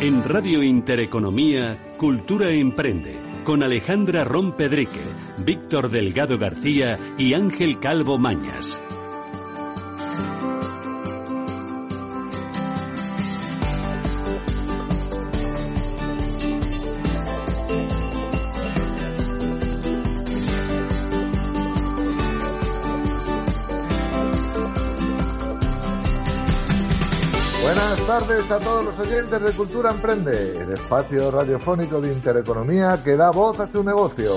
En Radio Intereconomía, Cultura Emprende, con Alejandra Rompedrique, Víctor Delgado García y Ángel Calvo Mañas. A todos los oyentes de Cultura Emprende, el espacio radiofónico de Intereconomía que da voz a sus negocios.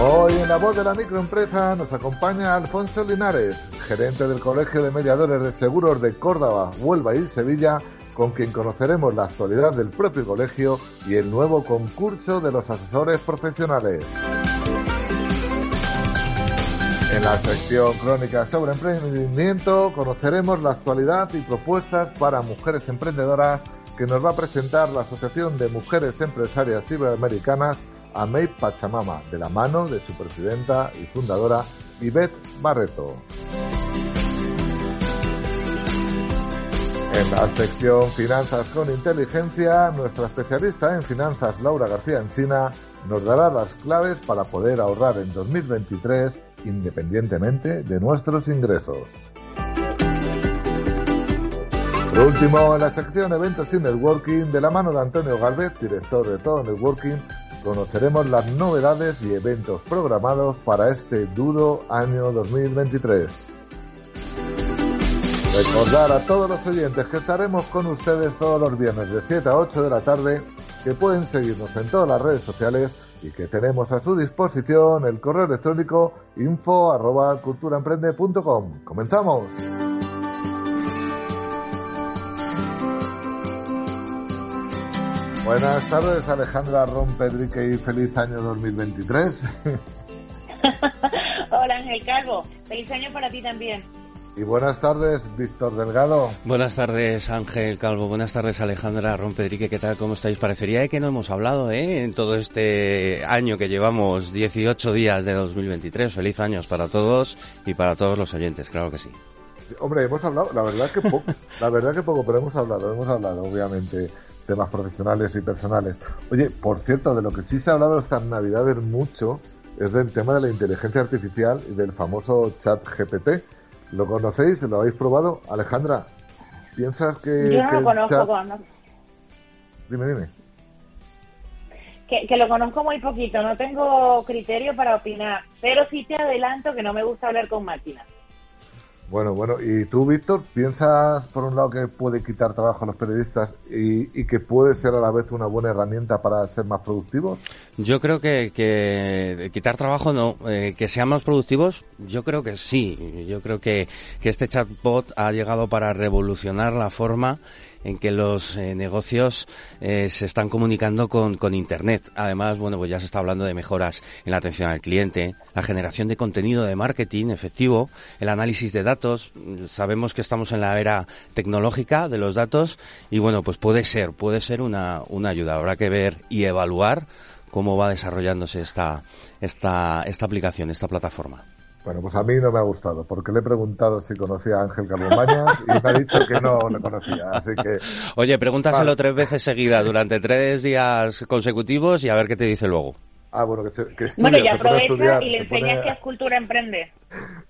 Hoy en la voz de la microempresa nos acompaña Alfonso Linares, gerente del Colegio de Mediadores de Seguros de Córdoba, Huelva y Sevilla, con quien conoceremos la actualidad del propio colegio y el nuevo concurso de los asesores profesionales. En la sección Crónica sobre Emprendimiento conoceremos la actualidad y propuestas para mujeres emprendedoras que nos va a presentar la Asociación de Mujeres Empresarias Iberoamericanas, AMEI Pachamama, de la mano de su presidenta y fundadora, Ivette Barreto. En la sección Finanzas con Inteligencia, nuestra especialista en finanzas, Laura García Encina, nos dará las claves para poder ahorrar en 2023 independientemente de nuestros ingresos. Por último, en la sección Eventos y Networking, de la mano de Antonio Galvez, director de todo Networking, conoceremos las novedades y eventos programados para este duro año 2023. Recordar a todos los oyentes que estaremos con ustedes todos los viernes de 7 a 8 de la tarde, que pueden seguirnos en todas las redes sociales y que tenemos a su disposición el correo electrónico info arroba culturaemprende.com. ¡Comenzamos! Buenas tardes Alejandra Rompedrique y feliz año 2023. Hola Ángel Calvo, feliz año para ti también. Y buenas tardes, Víctor Delgado. Buenas tardes, Ángel Calvo. Buenas tardes, Alejandra Rompedrique. ¿Qué tal? ¿Cómo estáis? Parecería que no hemos hablado ¿eh? en todo este año que llevamos, 18 días de 2023. Feliz años para todos y para todos los oyentes, claro que sí. Hombre, hemos hablado, la verdad que poco, la verdad que poco, pero hemos hablado, hemos hablado, obviamente, temas profesionales y personales. Oye, por cierto, de lo que sí se ha hablado estas navidades mucho es del tema de la inteligencia artificial y del famoso chat GPT ¿Lo conocéis? ¿Lo habéis probado? Alejandra, ¿piensas que... Yo no lo conozco. Dime, dime. Que, que, lo conozco muy poquito, no tengo criterio para opinar, pero sí te adelanto que no me gusta hablar con máquinas. Bueno, bueno, ¿y tú, Víctor, piensas por un lado que puede quitar trabajo a los periodistas y, que puede ser a la vez una buena herramienta para ser más productivos? Yo creo que, que quitar trabajo no, eh, que sean más productivos, yo creo que sí. Yo creo que este chatbot ha llegado para revolucionar la forma en que los eh, negocios eh, se están comunicando con, con, Internet. Además, bueno, pues ya se está hablando de mejoras en la atención al cliente, la generación de contenido de marketing efectivo, el análisis de datos. Sabemos que estamos en la era tecnológica de los datos y bueno, pues puede ser, puede ser una, una ayuda. Habrá que ver y evaluar cómo va desarrollándose esta, esta, esta aplicación, esta plataforma. Bueno, pues a mí no me ha gustado, porque le he preguntado si conocía a Ángel Mañas y me ha dicho que no le conocía, así que... Oye, pregúntaselo vale. tres veces seguidas durante tres días consecutivos y a ver qué te dice luego. Ah, bueno, que, se, que estudia, Bueno, y aprovecha estudiar, y le enseñas pone... que es cultura emprende.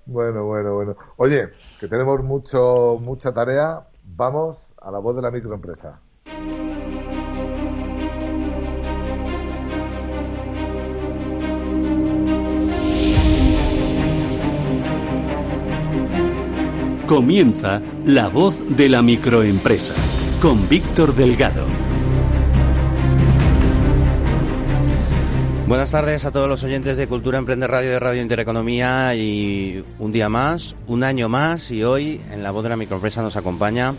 Bueno, bueno, bueno. Oye, que tenemos mucho, mucha tarea, vamos a la voz de la microempresa. Comienza La Voz de la Microempresa con Víctor Delgado. Buenas tardes a todos los oyentes de Cultura Emprende Radio de Radio Intereconomía y un día más, un año más y hoy en La Voz de la Microempresa nos acompaña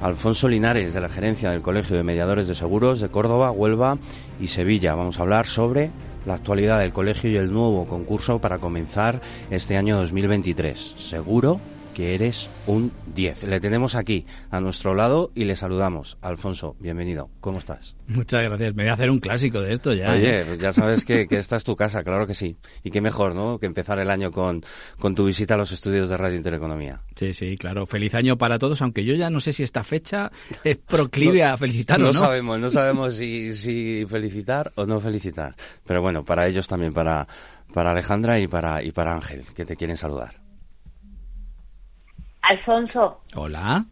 Alfonso Linares de la gerencia del Colegio de Mediadores de Seguros de Córdoba, Huelva y Sevilla. Vamos a hablar sobre la actualidad del colegio y el nuevo concurso para comenzar este año 2023. Seguro que eres un 10. Le tenemos aquí a nuestro lado y le saludamos. Alfonso, bienvenido. ¿Cómo estás? Muchas gracias. Me voy a hacer un clásico de esto ya. Oye, ¿eh? ya sabes que, esta es tu casa, claro que sí. Y qué mejor, ¿no? Que empezar el año con, con tu visita a los estudios de Radio Intereconomía. Sí, sí, claro. Feliz año para todos, aunque yo ya no sé si esta fecha es proclive a felicitar no, no. No sabemos, no sabemos si, si felicitar o no felicitar. Pero bueno, para ellos también, para, para Alejandra y para, y para Ángel, que te quieren saludar. Alfonso. Hola.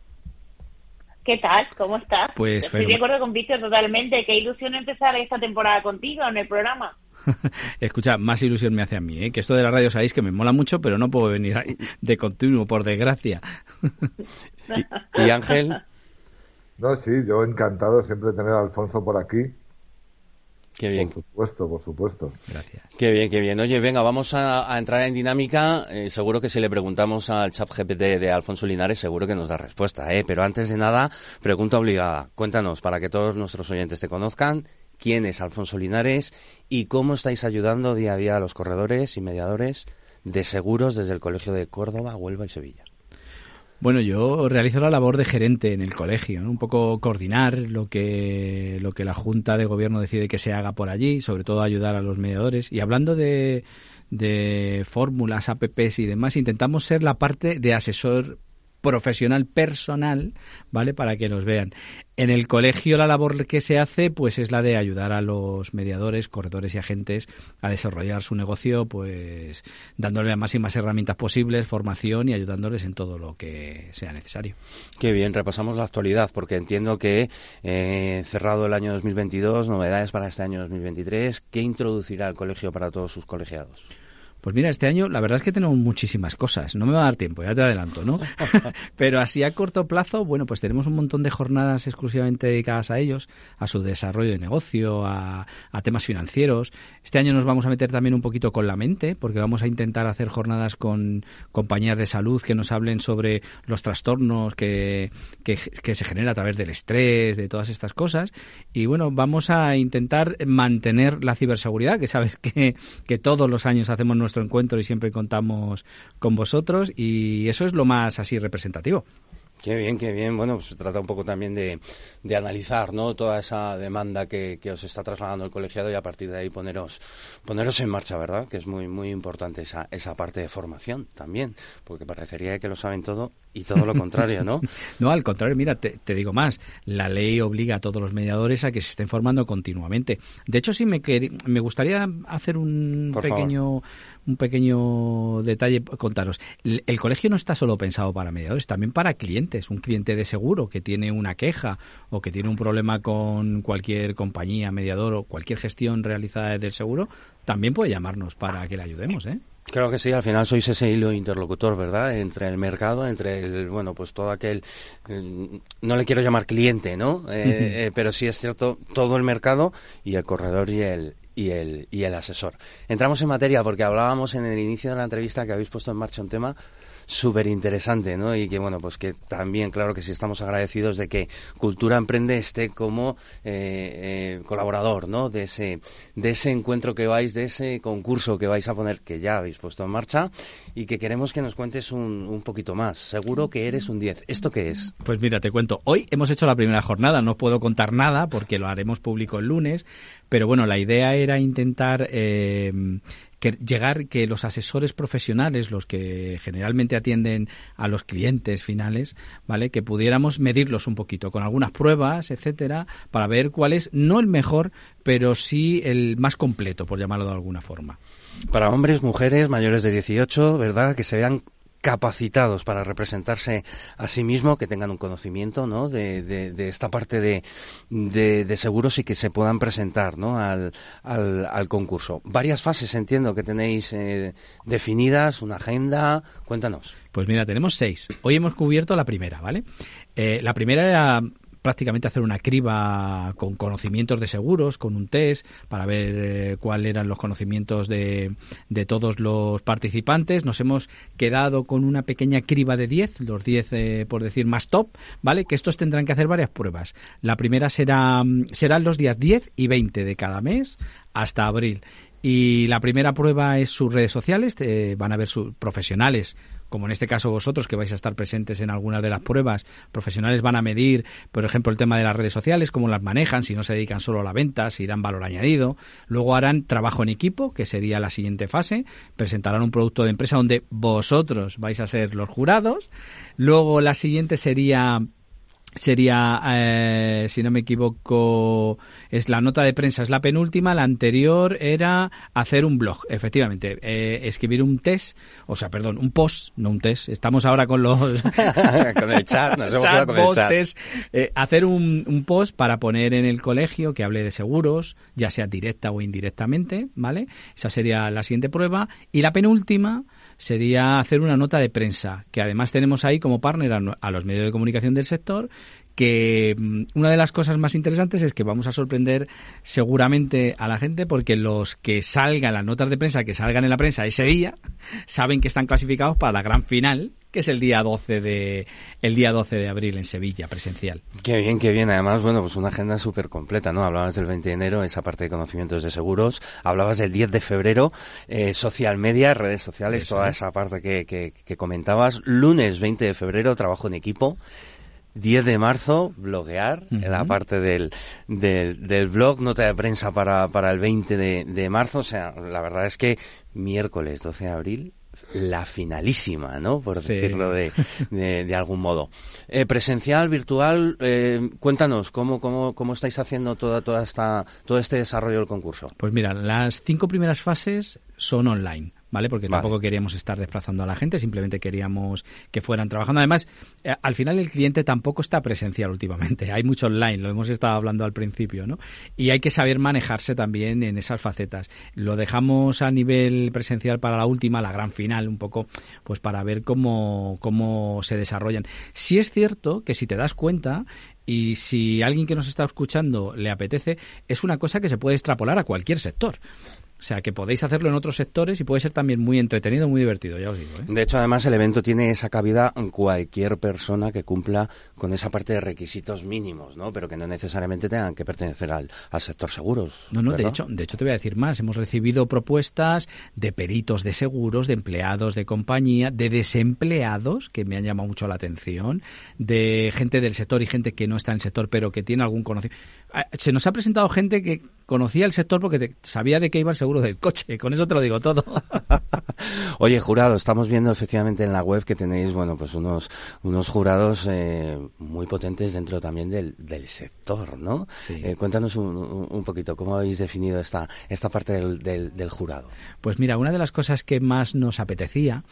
¿Qué tal? ¿Cómo estás? Pues Estoy de acuerdo con Víctor totalmente. Qué ilusión empezar esta temporada contigo en el programa. Escucha, más ilusión me hace a mí, ¿eh? que esto de la radio sabéis que me mola mucho, pero no puedo venir ahí de continuo, por desgracia. ¿Y, Ángel? No, sí, yo encantado siempre de tener a Alfonso por aquí. Qué bien. Por supuesto, por supuesto. Gracias. Qué bien, qué bien. Oye, venga, vamos a, entrar en dinámica. Eh, seguro que si le preguntamos al chat GPT de Alfonso Linares, seguro que nos da respuesta, ¿eh? Pero antes de nada, pregunta obligada. Cuéntanos, para que todos nuestros oyentes te conozcan, quién es Alfonso Linares y cómo estáis ayudando día a día a los corredores y mediadores de seguros desde el Colegio de Córdoba, Huelva y Sevilla. Bueno, yo realizo la labor de gerente en el colegio, un poco coordinar lo que, lo que la Junta de Gobierno decide que se haga por allí, sobre todo ayudar a los mediadores. Y hablando de, de fórmulas, APPs y demás, intentamos ser la parte de asesor profesional personal, ¿vale? Para que nos vean. En el colegio la labor que se hace pues es la de ayudar a los mediadores, corredores y agentes a desarrollar su negocio pues dándole las máximas herramientas posibles, formación y ayudándoles en todo lo que sea necesario. Qué bien, repasamos la actualidad porque entiendo que eh, cerrado el año 2022, novedades para este año 2023, ¿qué introducirá el colegio para todos sus colegiados? Pues mira, este año la verdad es que tenemos muchísimas cosas. No me va a dar tiempo, ya te adelanto, ¿no? Pero así a corto plazo, bueno, pues tenemos un montón de jornadas exclusivamente dedicadas a ellos, a su desarrollo de negocio, a, temas financieros. Este año nos vamos a meter también un poquito con la mente, porque vamos a intentar hacer jornadas con compañías de salud que nos hablen sobre los trastornos que, que, que se genera a través del estrés, de todas estas cosas. Y bueno, vamos a intentar mantener la ciberseguridad, que sabes que, que todos los años hacemos nuestro encuentro y siempre contamos con vosotros y eso es lo más así representativo. Qué bien, qué bien. Bueno, pues se trata un poco también de, de analizar, ¿no? Toda esa demanda que, que, os está trasladando el colegiado y a partir de ahí poneros, poneros en marcha, ¿verdad? Que es muy, muy importante esa, esa parte de formación también, porque parecería que lo saben todo y todo lo contrario, ¿no? no, al contrario, mira, te, te, digo más. La ley obliga a todos los mediadores a que se estén formando continuamente. De hecho, sí me, me gustaría hacer un pequeño un pequeño detalle contaros. El, colegio no está solo pensado para mediadores, también para clientes. Un cliente de seguro que tiene una queja o que tiene un problema con cualquier compañía, mediador o cualquier gestión realizada desde el seguro, también puede llamarnos para que le ayudemos, ¿eh? Creo que sí, al final sois ese hilo interlocutor, ¿verdad? Entre el mercado, entre el, bueno, pues todo aquel, no le quiero llamar cliente, ¿no? Eh, eh, pero sí es cierto, todo el mercado y el corredor y el, y el, y el asesor. Entramos en materia porque hablábamos en el inicio de la entrevista que habéis puesto en marcha un tema súper interesante, ¿no? Y que, bueno, pues que también, claro que sí estamos agradecidos de que Cultura Emprende esté como eh, eh, colaborador, ¿no? De ese, de ese encuentro que vais, de ese concurso que vais a poner, que ya habéis puesto en marcha, y que queremos que nos cuentes un, un poquito más. Seguro que eres un 10. ¿Esto qué es? Pues mira, te cuento. Hoy hemos hecho la primera jornada, no puedo contar nada porque lo haremos público el lunes, pero bueno, la idea era intentar eh, que llegar que los asesores profesionales, los que generalmente atienden a los clientes finales, ¿vale? Que pudiéramos medirlos un poquito con algunas pruebas, etcétera, para ver cuál es no el mejor, pero sí el más completo, por llamarlo de alguna forma. Para hombres, mujeres mayores de 18, ¿verdad? Que se vean capacitados para representarse a sí mismo, que tengan un conocimiento ¿no? de, de, esta parte de, de, seguros y que se puedan presentar ¿no? al, al, concurso. Varias fases entiendo que tenéis eh, definidas, una agenda. Cuéntanos. Pues mira, tenemos seis. Hoy hemos cubierto la primera, ¿vale? Eh, la primera era prácticamente hacer una criba con conocimientos de seguros, con un test, para ver eh, cuáles eran los conocimientos de, de, todos los participantes. Nos hemos quedado con una pequeña criba de 10, los 10, eh, por decir, más top, ¿vale? Que estos tendrán que hacer varias pruebas. La primera será, serán los días 10 y 20 de cada mes hasta abril Y la primera prueba es sus redes sociales, van a ver sus profesionales como en este caso vosotros que vais a estar presentes en algunas de las pruebas, profesionales van a medir, por ejemplo, el tema de las redes sociales, cómo las manejan, si no se dedican solo a la venta, si dan valor añadido. Luego harán trabajo en equipo, que sería la siguiente fase. Presentarán un producto de empresa donde vosotros vais a ser los jurados. Luego la siguiente sería sería, eh, si no me equivoco, es la nota de prensa, es la penúltima, la anterior era hacer un blog, efectivamente, eh, escribir un test, o sea, perdón, un post, no un test, estamos ahora con los... con el chat, nos hemos con el chat. Eh, hacer un, un post para poner en el colegio que hable de seguros, ya sea directa o indirectamente, ¿vale? Esa sería la siguiente prueba. Y la penúltima sería hacer una nota de prensa, que además tenemos ahí como partner a, los medios de comunicación del sector, que mm, una de las cosas más interesantes es que vamos a sorprender seguramente a la gente porque los que salgan las notas de prensa, que salgan en la prensa ese día, saben que están clasificados para la gran final que es el día 12 de el día 12 de abril en Sevilla, presencial. Qué bien, qué bien. Además, bueno, pues una agenda súper completa, ¿no? Hablabas del 20 de enero, esa parte de conocimientos de seguros. Hablabas del 10 de febrero, eh, social media, redes sociales, toda esa parte que, que, comentabas. Lunes 20 de febrero, trabajo en equipo. 10 de marzo, bloguear, en la parte del, del, del, blog, nota de prensa para, para el 20 de, de marzo. O sea, la verdad es que miércoles 12 de abril, la finalísima, ¿no? Por decirlo de, de, algún modo. Eh, presencial, virtual, eh, cuéntanos, ¿cómo, cómo, ¿cómo estáis haciendo toda, toda esta, todo este desarrollo del concurso? Pues mira, las cinco primeras fases son online. ¿Vale? Porque tampoco queríamos estar desplazando a la gente, simplemente queríamos que fueran trabajando. Además, eh, al final el cliente tampoco está presencial últimamente, hay mucho online, lo hemos estado hablando al principio, ¿no? Y hay que saber manejarse también en esas facetas. Lo dejamos a nivel presencial para la última, la gran final, un poco, pues para ver cómo, cómo se desarrollan. Si es cierto que si te das cuenta, y si alguien que nos está escuchando le apetece, es una cosa que se puede extrapolar a cualquier sector. O sea, que podéis hacerlo en otros sectores y puede ser también muy entretenido, muy divertido, ya os digo. ¿eh? De hecho, además, el evento tiene esa cabida en cualquier persona que cumpla con esa parte de requisitos mínimos, ¿no? Pero que no necesariamente tengan que pertenecer al, sector seguros. No, no, de hecho, de hecho te voy a decir más. Hemos recibido propuestas de peritos de seguros, de empleados de compañía, de desempleados, que me han llamado mucho la atención, de gente del sector y gente que no está en el sector, pero que tiene algún conocimiento. Ah, se nos ha presentado gente que conocía el sector porque sabía de qué iba el seguro del coche. Con eso te lo digo todo. Oye, jurado, estamos viendo efectivamente en la web que tenéis, bueno, pues unos, unos jurados eh, muy potentes dentro también del, del sector, ¿no? Eh, cuéntanos un, un, poquito cómo habéis definido esta, esta parte del, del, del jurado. Pues mira, una de las cosas que más nos apetecía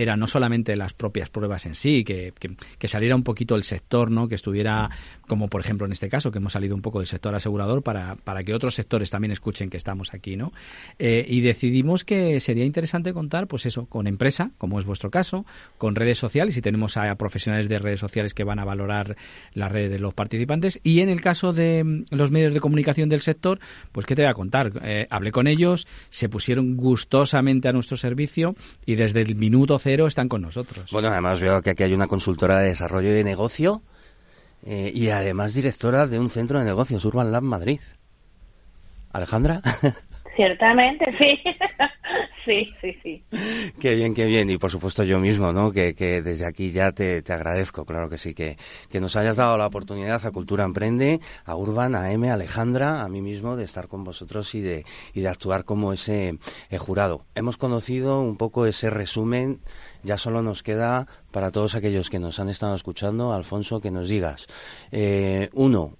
era no solamente las propias pruebas en sí, que, que, saliera un poquito el sector, ¿no? Que estuviera, como por ejemplo en este caso, que hemos salido un poco del sector asegurador para, para que otros sectores también escuchen que estamos aquí, ¿no? Eh, y decidimos que sería interesante contar, pues eso, con empresa, como es vuestro caso, con redes sociales, y tenemos a profesionales de redes sociales que van a valorar la red de los participantes, y en el caso de mm, los medios de comunicación del sector, pues qué te voy a contar, eh, hablé con ellos, se pusieron gustosamente a nuestro servicio, y desde el minuto cero están con nosotros. Bueno, además veo que aquí hay una consultora de desarrollo de negocio, eh, y además directora de un centro de negocios, Urban Lab Madrid. Alejandra. Ciertamente, sí. Sí, sí, sí. Qué bien, qué bien. Y por supuesto yo mismo, ¿no? Que, que desde aquí ya te, te, agradezco, claro que sí, que, que nos hayas dado la oportunidad a Cultura Emprende, a Urban, a M, a Alejandra, a mí mismo, de estar con vosotros y de, y de actuar como ese eh, jurado. Hemos conocido un poco ese resumen. Ya solo nos queda para todos aquellos que nos han estado escuchando, Alfonso, que nos digas. Eh, uno,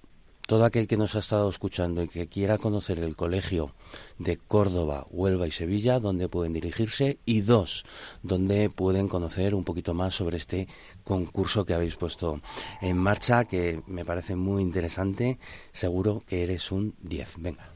todo aquel que nos ha estado escuchando y que quiera conocer el colegio de Córdoba, Huelva y Sevilla, donde pueden dirigirse, y dos, donde pueden conocer un poquito más sobre este concurso que habéis puesto en marcha, que me parece muy interesante. Seguro que eres un 10. Venga.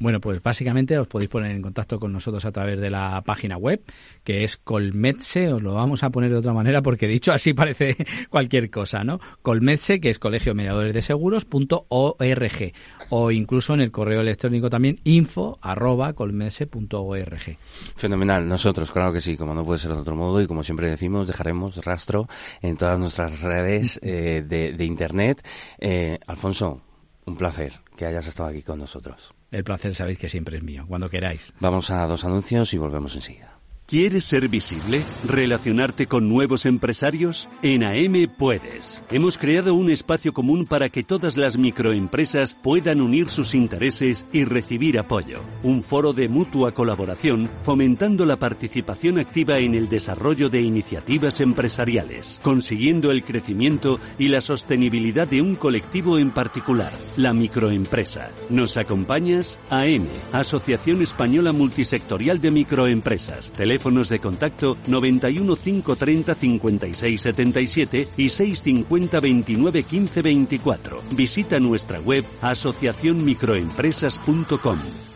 Bueno, pues básicamente os podéis poner en contacto con nosotros a través de la página web, que es Colmetse, os lo vamos a poner de otra manera porque dicho así parece cualquier cosa, ¿no? Colmetse, que es Colegio Mediadores de Seguros.org, o incluso en el correo electrónico también info arroba colmetse.org. Fenomenal, nosotros, claro que sí, como no puede ser de otro modo, y como siempre decimos, dejaremos rastro en todas nuestras redes eh, de, Internet. Eh, Alfonso, un placer que hayas estado aquí con nosotros. El placer sabéis que siempre es mío, cuando queráis. Vamos a dos anuncios y volvemos enseguida. ¿Quieres ser visible? ¿Relacionarte con nuevos empresarios? En AM puedes. Hemos creado un espacio común para que todas las microempresas puedan unir sus intereses y recibir apoyo. Un foro de mutua colaboración fomentando la participación activa en el desarrollo de iniciativas empresariales, consiguiendo el crecimiento y la sostenibilidad de un colectivo en particular, la microempresa. ¿Nos acompañas? AM, Asociación Española Multisectorial de Microempresas teléfonos de contacto 91 530 56 77 y 650 29 15 24. Visita nuestra web asociacionmicroempresas.com.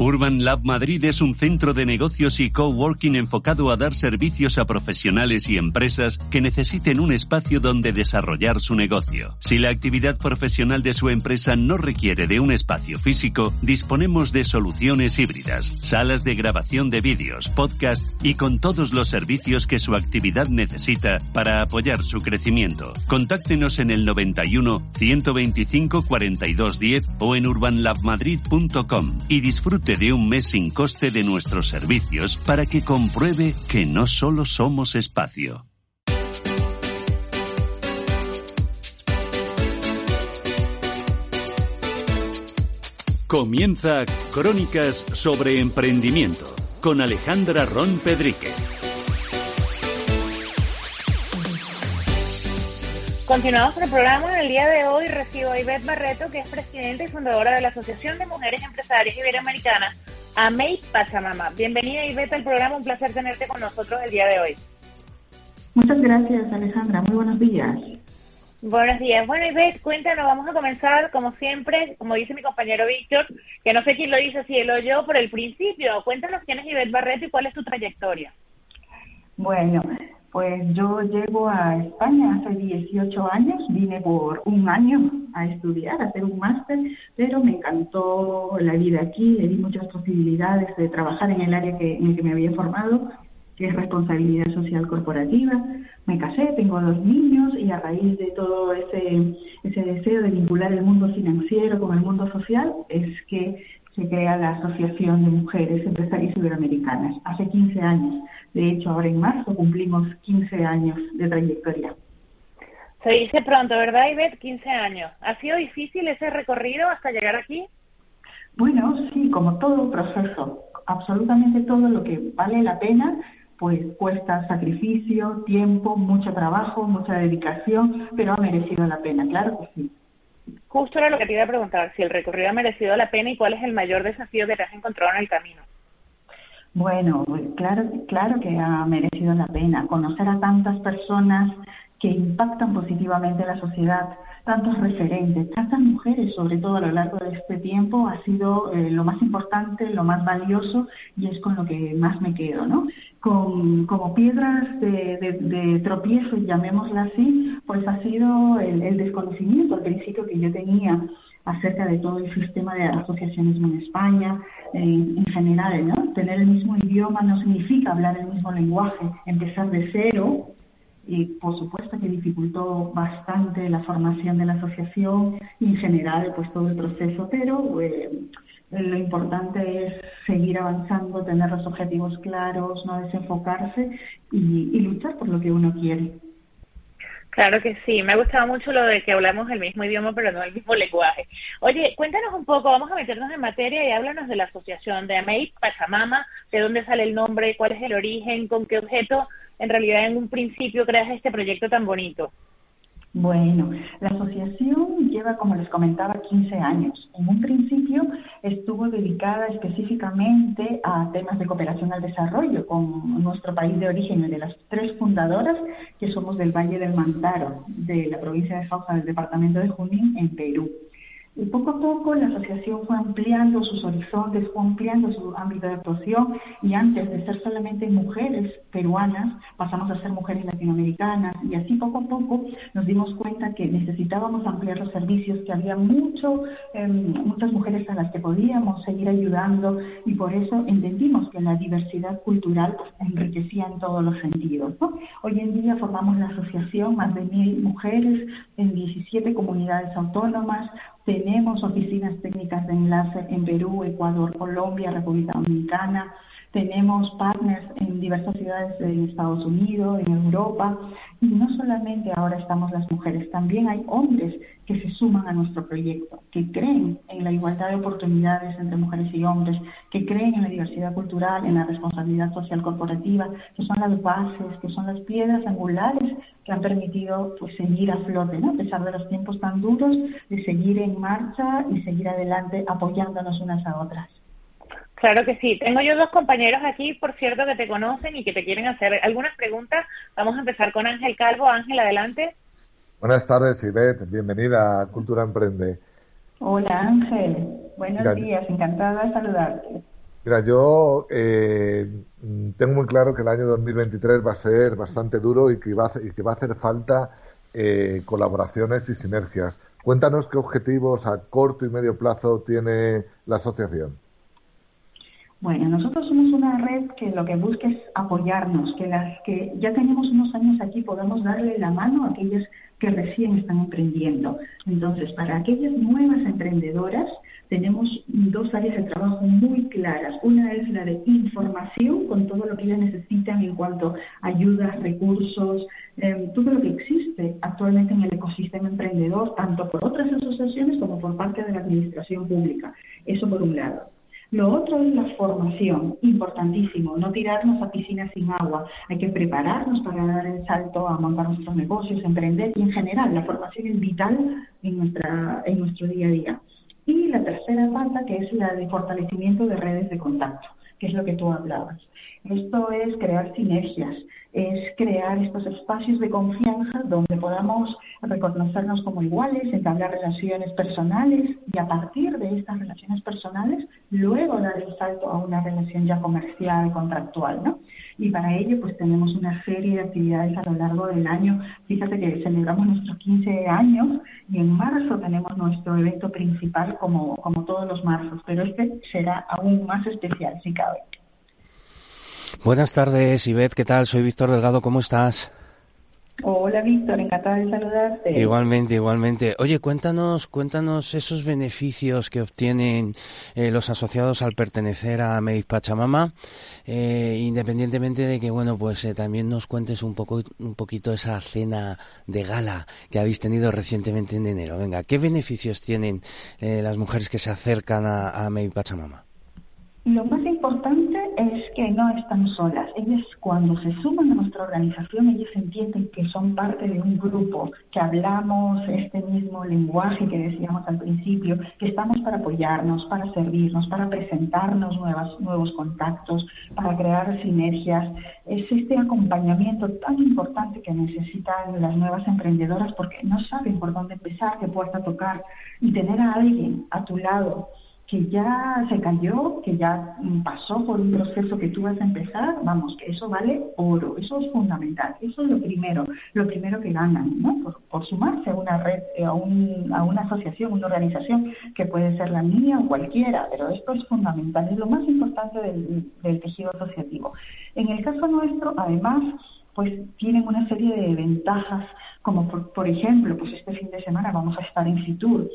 Urban Lab Madrid es un centro de negocios y coworking enfocado a dar servicios a profesionales y empresas que necesiten un espacio donde desarrollar su negocio. Si la actividad profesional de su empresa no requiere de un espacio físico, disponemos de soluciones híbridas, salas de grabación de vídeos, podcast y con todos los servicios que su actividad necesita para apoyar su crecimiento. Contáctenos en el 91 125 4210 o en urbanlabmadrid.com y disfrute de un mes sin coste de nuestros servicios para que compruebe que no solo somos espacio. Comienza Crónicas sobre Emprendimiento con Alejandra Ron Pedrique. Continuamos con el programa. En el día de hoy recibo a Ivette Barreto, que es presidenta y fundadora de la Asociación de Mujeres Empresarias Iberoamericanas, AMEI Pachamama. Bienvenida Ivette al programa, un placer tenerte con nosotros el día de hoy. Muchas gracias Alejandra, muy buenos días. Buenos días. Bueno, Ivette, cuéntanos, vamos a comenzar como siempre, como dice mi compañero Víctor, que no sé quién lo dice, si él o yo, por el principio. Cuéntanos quién es Ivette Barreto y cuál es tu trayectoria. Bueno, pues yo llego a España hace 18 años, vine por un año a estudiar, a hacer un máster, pero me encantó la vida aquí, le di muchas posibilidades de trabajar en el área que, en el que me había formado, que es responsabilidad social corporativa. Me casé, tengo dos niños y a raíz de todo ese, ese deseo de vincular el mundo financiero con el mundo social es que se crea la Asociación de Mujeres Empresarias Iberoamericanas hace 15 años. De hecho, ahora en marzo cumplimos 15 años de trayectoria. Se dice pronto, ¿verdad, Ivette? 15 años. ¿Ha sido difícil ese recorrido hasta llegar aquí? Bueno, sí, como todo proceso. Absolutamente todo lo que vale la pena, pues cuesta sacrificio, tiempo, mucho trabajo, mucha dedicación, pero ha merecido la pena, claro que sí. Justo era lo que te iba a preguntar, si el recorrido ha merecido la pena y cuál es el mayor desafío que te has encontrado en el camino. Bueno, claro, claro que ha merecido la pena conocer a tantas personas que impactan positivamente la sociedad, tantos referentes, tantas mujeres, sobre todo a lo largo de este tiempo, ha sido eh, lo más importante, lo más valioso y es con lo que más me quedo, ¿no? Con, como piedras de, de, tropiezo, llamémosla así, pues ha sido el, el desconocimiento al principio que yo tenía acerca de todo el sistema de asociacionismo en España, en general, ¿no? Tener el mismo idioma no significa hablar el mismo lenguaje, empezar de cero, y por supuesto que dificultó bastante la formación de la asociación y en general pues todo el proceso, pero eh, lo importante es seguir avanzando, tener los objetivos claros, no desenfocarse y luchar por lo que uno quiere. Claro que sí, me ha gustado mucho lo de que hablamos el mismo idioma pero no el mismo lenguaje. Oye, cuéntanos un poco, vamos a meternos en materia y háblanos de la asociación de AMEI Pachamama, de dónde sale el nombre, cuál es el origen, con qué objeto en realidad en un principio creas este proyecto tan bonito. Bueno, la asociación lleva, como les comentaba, 15 años. En un principio estuvo dedicada específicamente a temas de cooperación al desarrollo con nuestro país de origen de las tres fundadoras que somos del Valle del Mantaro, de la provincia de Jauja, del departamento de Junín, en Perú. Y poco a poco la asociación fue ampliando sus horizontes, fue ampliando su ámbito de actuación. Y antes de ser solamente mujeres peruanas, pasamos a ser mujeres latinoamericanas. Y así poco a poco nos dimos cuenta que necesitábamos ampliar los servicios, que había mucho, em, muchas mujeres a las que podíamos seguir ayudando. Y por eso entendimos que la diversidad cultural enriquecía en todos los sentidos. Hoy en día formamos la asociación, más de mil mujeres en 17 comunidades autónomas, Tenemos oficinas técnicas de enlace en Perú, Ecuador, Colombia, República Dominicana, tenemos partners en diversas ciudades de Estados Unidos, en Europa, y no solamente ahora estamos las mujeres, también hay hombres que se suman a nuestro proyecto, que creen en la igualdad de oportunidades entre mujeres y hombres, que creen en la diversidad cultural, en la responsabilidad social corporativa, que son las bases, que son las piedras angulares que han permitido pues, seguir a flote, ¿no? a pesar de los tiempos tan duros, de seguir en marcha y seguir adelante apoyándonos unas a otras. Claro que sí. Tengo yo dos compañeros aquí, por cierto, que te conocen y que te quieren hacer algunas preguntas. Vamos a empezar con Ángel Calvo. Ángel, adelante. Buenas tardes, Ivette. Bienvenida a Cultura Emprende. Hola, Ángel. Buenos días. Encantada de saludarte. Mira, yo eh, tengo muy claro que el año 2023 va a ser bastante duro y que va a, y que va a hacer falta eh, colaboraciones y sinergias. Cuéntanos qué objetivos a corto y medio plazo tiene la asociación. Bueno, nosotros somos una red que lo que busca es apoyarnos, que las que ya tenemos unos años aquí podamos darle la mano a aquellas que recién están emprendiendo. Entonces, para aquellas nuevas emprendedoras, tenemos dos áreas de trabajo muy claras. Una es la de información, con todo lo que ellas necesitan en cuanto a ayudas, recursos, em, todo lo que existe actualmente en el ecosistema emprendedor, tanto por otras asociaciones como por parte de la administración pública. Eso por un lado. Lo otro es la formación, importantísimo, no tirarnos a piscinas sin agua. Hay que prepararnos para dar el salto a montar nuestros negocios, emprender y en general la formación es vital en, nuestra, en nuestro día a día. Y la tercera pata que es la de fortalecimiento de redes de contacto, que es lo que tú hablabas. Esto es crear sinergias, es crear estos espacios de confianza donde podamos reconocernos como iguales, entablar relaciones personales y a partir de estas relaciones personales luego dar el salto a una relación ya comercial, contractual, ¿no? Y para ello pues tenemos una serie de actividades a lo largo del año. Fíjate que celebramos nuestros 15 años y en marzo tenemos nuestro evento principal como, como todos los marzos, pero este será aún más especial si cabe. Buenas tardes, Ivette, ¿qué tal? Soy Víctor Delgado, ¿cómo estás? Hola Víctor, encantada de saludarte. Igualmente, igualmente. Oye, cuéntanos, cuéntanos esos beneficios que obtienen eh, los asociados al pertenecer a Medis Pachamama, eh, independientemente de que, bueno, pues eh, también nos cuentes un poco, un poquito esa cena de gala que habéis tenido recientemente en enero. Venga, ¿qué beneficios tienen las mujeres que se acercan a, a Pachamama? Lo más que no están solas. Ellas cuando se suman a nuestra organización, ellas entienden que son parte de un grupo, que hablamos este mismo lenguaje que decíamos al principio, que estamos para apoyarnos, para servirnos, para presentarnos nuevas, nuevos contactos, para crear sinergias. Es este acompañamiento tan importante que necesitan las nuevas emprendedoras porque no saben por dónde empezar, qué puerta tocar y tener a alguien a tu lado que ya se cayó, que ya pasó por un proceso que tú vas a empezar, vamos, que eso vale oro, eso es fundamental, eso es lo primero, lo primero que ganan, ¿no? Por, sumarse a una red, eh, a, un, a una asociación, una organización que puede ser la mía o cualquiera, pero esto es fundamental, es lo más importante del, del tejido asociativo. En el caso nuestro, además, pues tienen una serie de ventajas, como por, por ejemplo, pues este fin de semana vamos a estar en Fitur,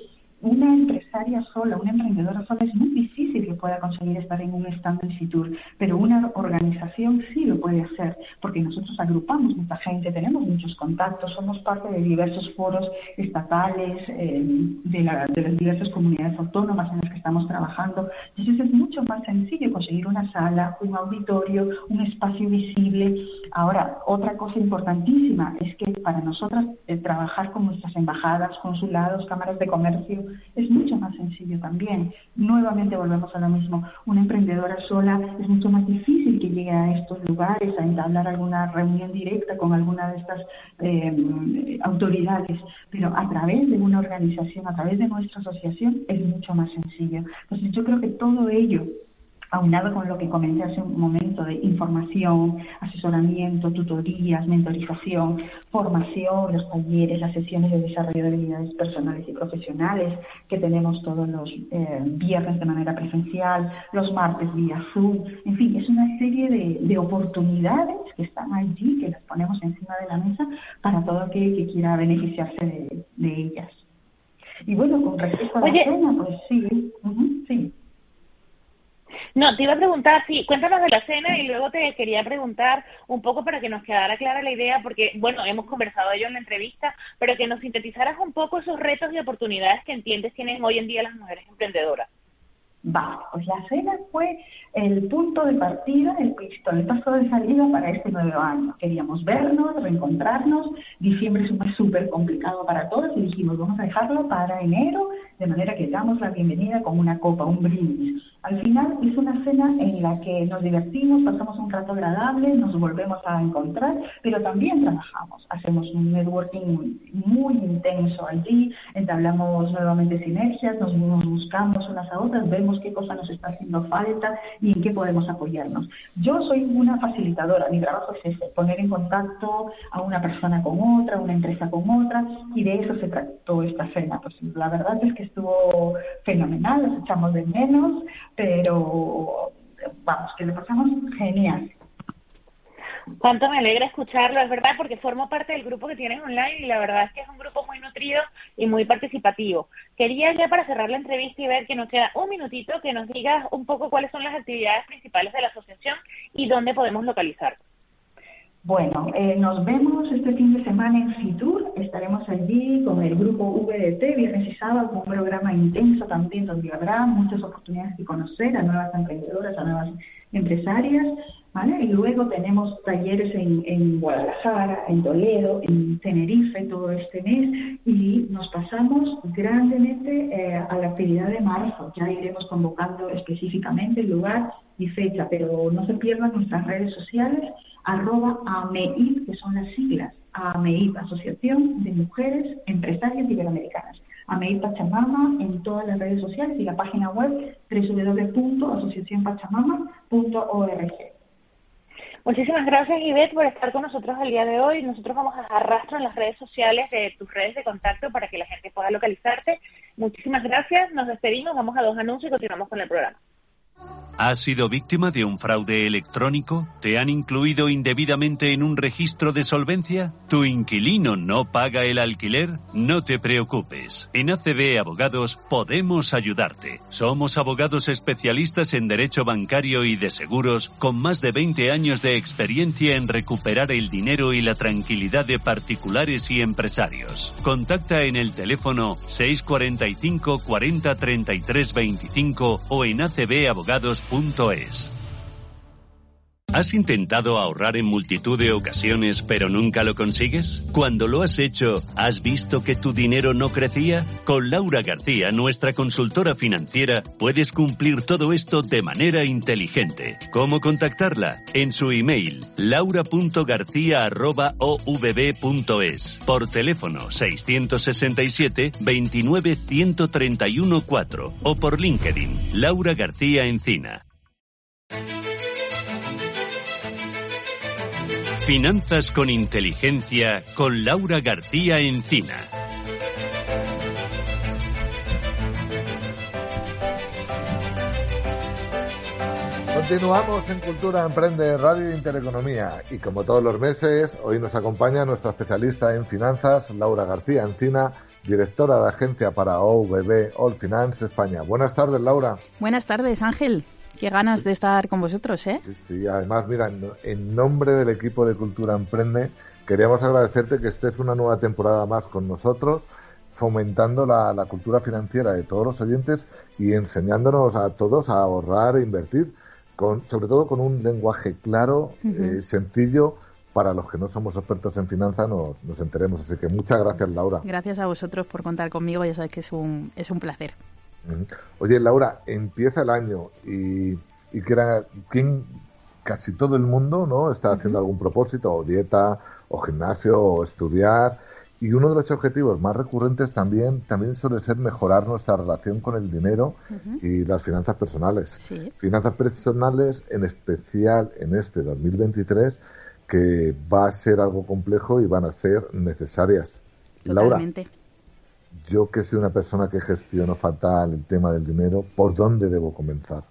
una empresaria sola, una emprendedora sola, es muy difícil que pueda conseguir estar en un stand en Fitur, pero una organización sí lo puede hacer, porque nosotros agrupamos mucha gente, tenemos muchos contactos, somos parte de diversos foros estatales, eh, de, las diversas comunidades autónomas en las que estamos trabajando. Entonces es mucho más sencillo conseguir una sala, un auditorio, un espacio visible. Ahora, otra cosa importantísima es que para nosotras eh, trabajar con nuestras embajadas, consulados, cámaras de comercio, es mucho más sencillo también. Nuevamente volvemos a lo mismo. Una emprendedora sola es mucho más difícil que llegue a estos lugares, a entablar alguna reunión directa con alguna de estas eh, autoridades, pero a través de una organización, a través de nuestra asociación, es mucho más sencillo. Entonces yo creo que todo ello aunado con lo que comenté hace un momento de información, asesoramiento, tutorías, mentorización, formación, los talleres, las sesiones de desarrollo de habilidades personales y profesionales que tenemos todos los eh, viernes de manera presencial, los martes vía Zoom, en fin, es una serie de, oportunidades que están allí, que las ponemos encima de la mesa para todo aquel que quiera beneficiarse de ellas. Y bueno, con respecto a la cena, pues sí, sí. No, te iba a preguntar, sí, cuéntanos de la cena y luego te quería preguntar un poco para que nos quedara clara la idea, porque, bueno, hemos conversado de ello en la entrevista, pero que nos sintetizaras un poco esos retos y oportunidades que entiendes tienen hoy en día las mujeres emprendedoras. Vale, pues la cena fue el punto de partida, el pistoletazo de salida para este nuevo año. Queríamos vernos, reencontrarnos. Diciembre es un mes súper complicado para todos y dijimos, vamos a dejarlo para enero, de manera que damos la bienvenida con una copa, un brindis. Al final es una cena en la que nos divertimos, pasamos un rato agradable, nos volvemos a encontrar, pero también trabajamos. Hacemos un networking muy, intenso allí, entablamos nuevamente sinergias, nos buscamos unas a otras, vemos qué cosa nos está haciendo falta y en qué podemos apoyarnos. Yo soy una facilitadora, mi trabajo es ese, poner en contacto a una persona con otra, una empresa con otra, y de eso se trató esta cena. Pues la verdad es que estuvo fenomenal, nos echamos de menos pero vamos, que le pasamos genial. Cuánto me alegra escucharlo, es verdad, porque formo parte del grupo que tienes online y la verdad es que es un grupo muy nutrido y muy participativo. Quería ya para cerrar la entrevista y ver que nos queda un minutito que nos digas un poco cuáles son las actividades principales de la asociación y dónde podemos localizar. Bueno, eh, nos vemos este fin de semana en Fitur. Estaremos allí con el grupo VDT, viernes y sábado, con un programa intenso también, donde habrá muchas oportunidades de conocer a nuevas emprendedoras, a nuevas empresarias. ¿vale? Y luego tenemos talleres en, en Guadalajara, en Toledo, en Tenerife todo este mes y nos pasamos grandemente eh, a la actividad de marzo. Ya iremos convocando específicamente lugar y fecha, pero no se pierdan nuestras redes sociales arroba AMEIP, que son las siglas, AMEIP, Asociación de Mujeres Empresarias Iberoamericanas. AMEIP Pachamama en todas las redes sociales y la página web www.asociacionpachamama.org. Muchísimas gracias, Ivette, por estar con nosotros el día de hoy. Nosotros vamos a dejar rastro en las redes sociales de tus redes de contacto para que la gente pueda localizarte. Muchísimas gracias. Nos despedimos, vamos a dos anuncios y continuamos con el programa. ¿Has sido víctima de un fraude electrónico? ¿Te han incluido indebidamente en un registro de solvencia? ¿Tu inquilino no paga el alquiler? No te preocupes. En ACB Abogados podemos ayudarte. Somos abogados especialistas en derecho bancario y de seguros con más de 20 años de experiencia en recuperar el dinero y la tranquilidad de particulares y empresarios. Contacta en el teléfono 645 40 33 25 o en acbabogados es. ¿Has intentado ahorrar en multitud de ocasiones pero nunca lo consigues? Cuando lo has hecho, ¿has visto que tu dinero no crecía? Con Laura García, nuestra consultora financiera, puedes cumplir todo esto de manera inteligente. ¿Cómo contactarla? En su email, laura.garcía.ovb.es, por teléfono 667 29 131 4 o por LinkedIn, Laura García Encina. Finanzas con Inteligencia con Laura García Encina. Continuamos en Cultura Emprende Radio e Intereconomía y como todos los meses, hoy nos acompaña nuestra especialista en finanzas, Laura García Encina, directora de agencia para OVB All Finance España. Buenas tardes, Laura. Buenas tardes, Ángel. Qué ganas de estar con vosotros, ¿eh? Sí, además, mira, en nombre del equipo de Cultura Emprende, queríamos agradecerte que estés una nueva temporada más con nosotros, fomentando la, cultura financiera de todos los oyentes y enseñándonos a todos a ahorrar e invertir, con, sobre todo con un lenguaje claro, eh, sencillo, para los que no somos expertos en finanzas nos, nos enteremos. Así que muchas gracias, Laura. Gracias a vosotros por contar conmigo, ya sabéis que es un, es un placer. Oye, Laura, empieza el año y, y que era, ¿quién, casi todo el mundo no está haciendo algún propósito, o dieta, o gimnasio, o estudiar. Y uno de los objetivos más recurrentes también, también suele ser mejorar nuestra relación con el dinero y las finanzas personales. Finanzas personales, en especial en este 2023, que va a ser algo complejo y van a ser necesarias. Totalmente. Laura, yo que soy una persona que gestiono fatal el tema del dinero, ¿por dónde debo comenzar?